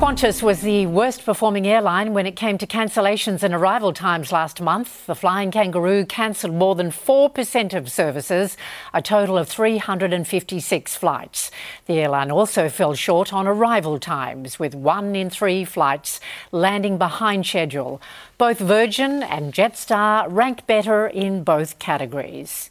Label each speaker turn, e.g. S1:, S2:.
S1: Qantas was the worst performing airline when it came to cancellations and arrival times last month. The Flying Kangaroo cancelled more than 4% of services, a total of 356 flights. The airline also fell short on arrival times, with one in three flights landing behind schedule. Both Virgin and Jetstar ranked better in both categories.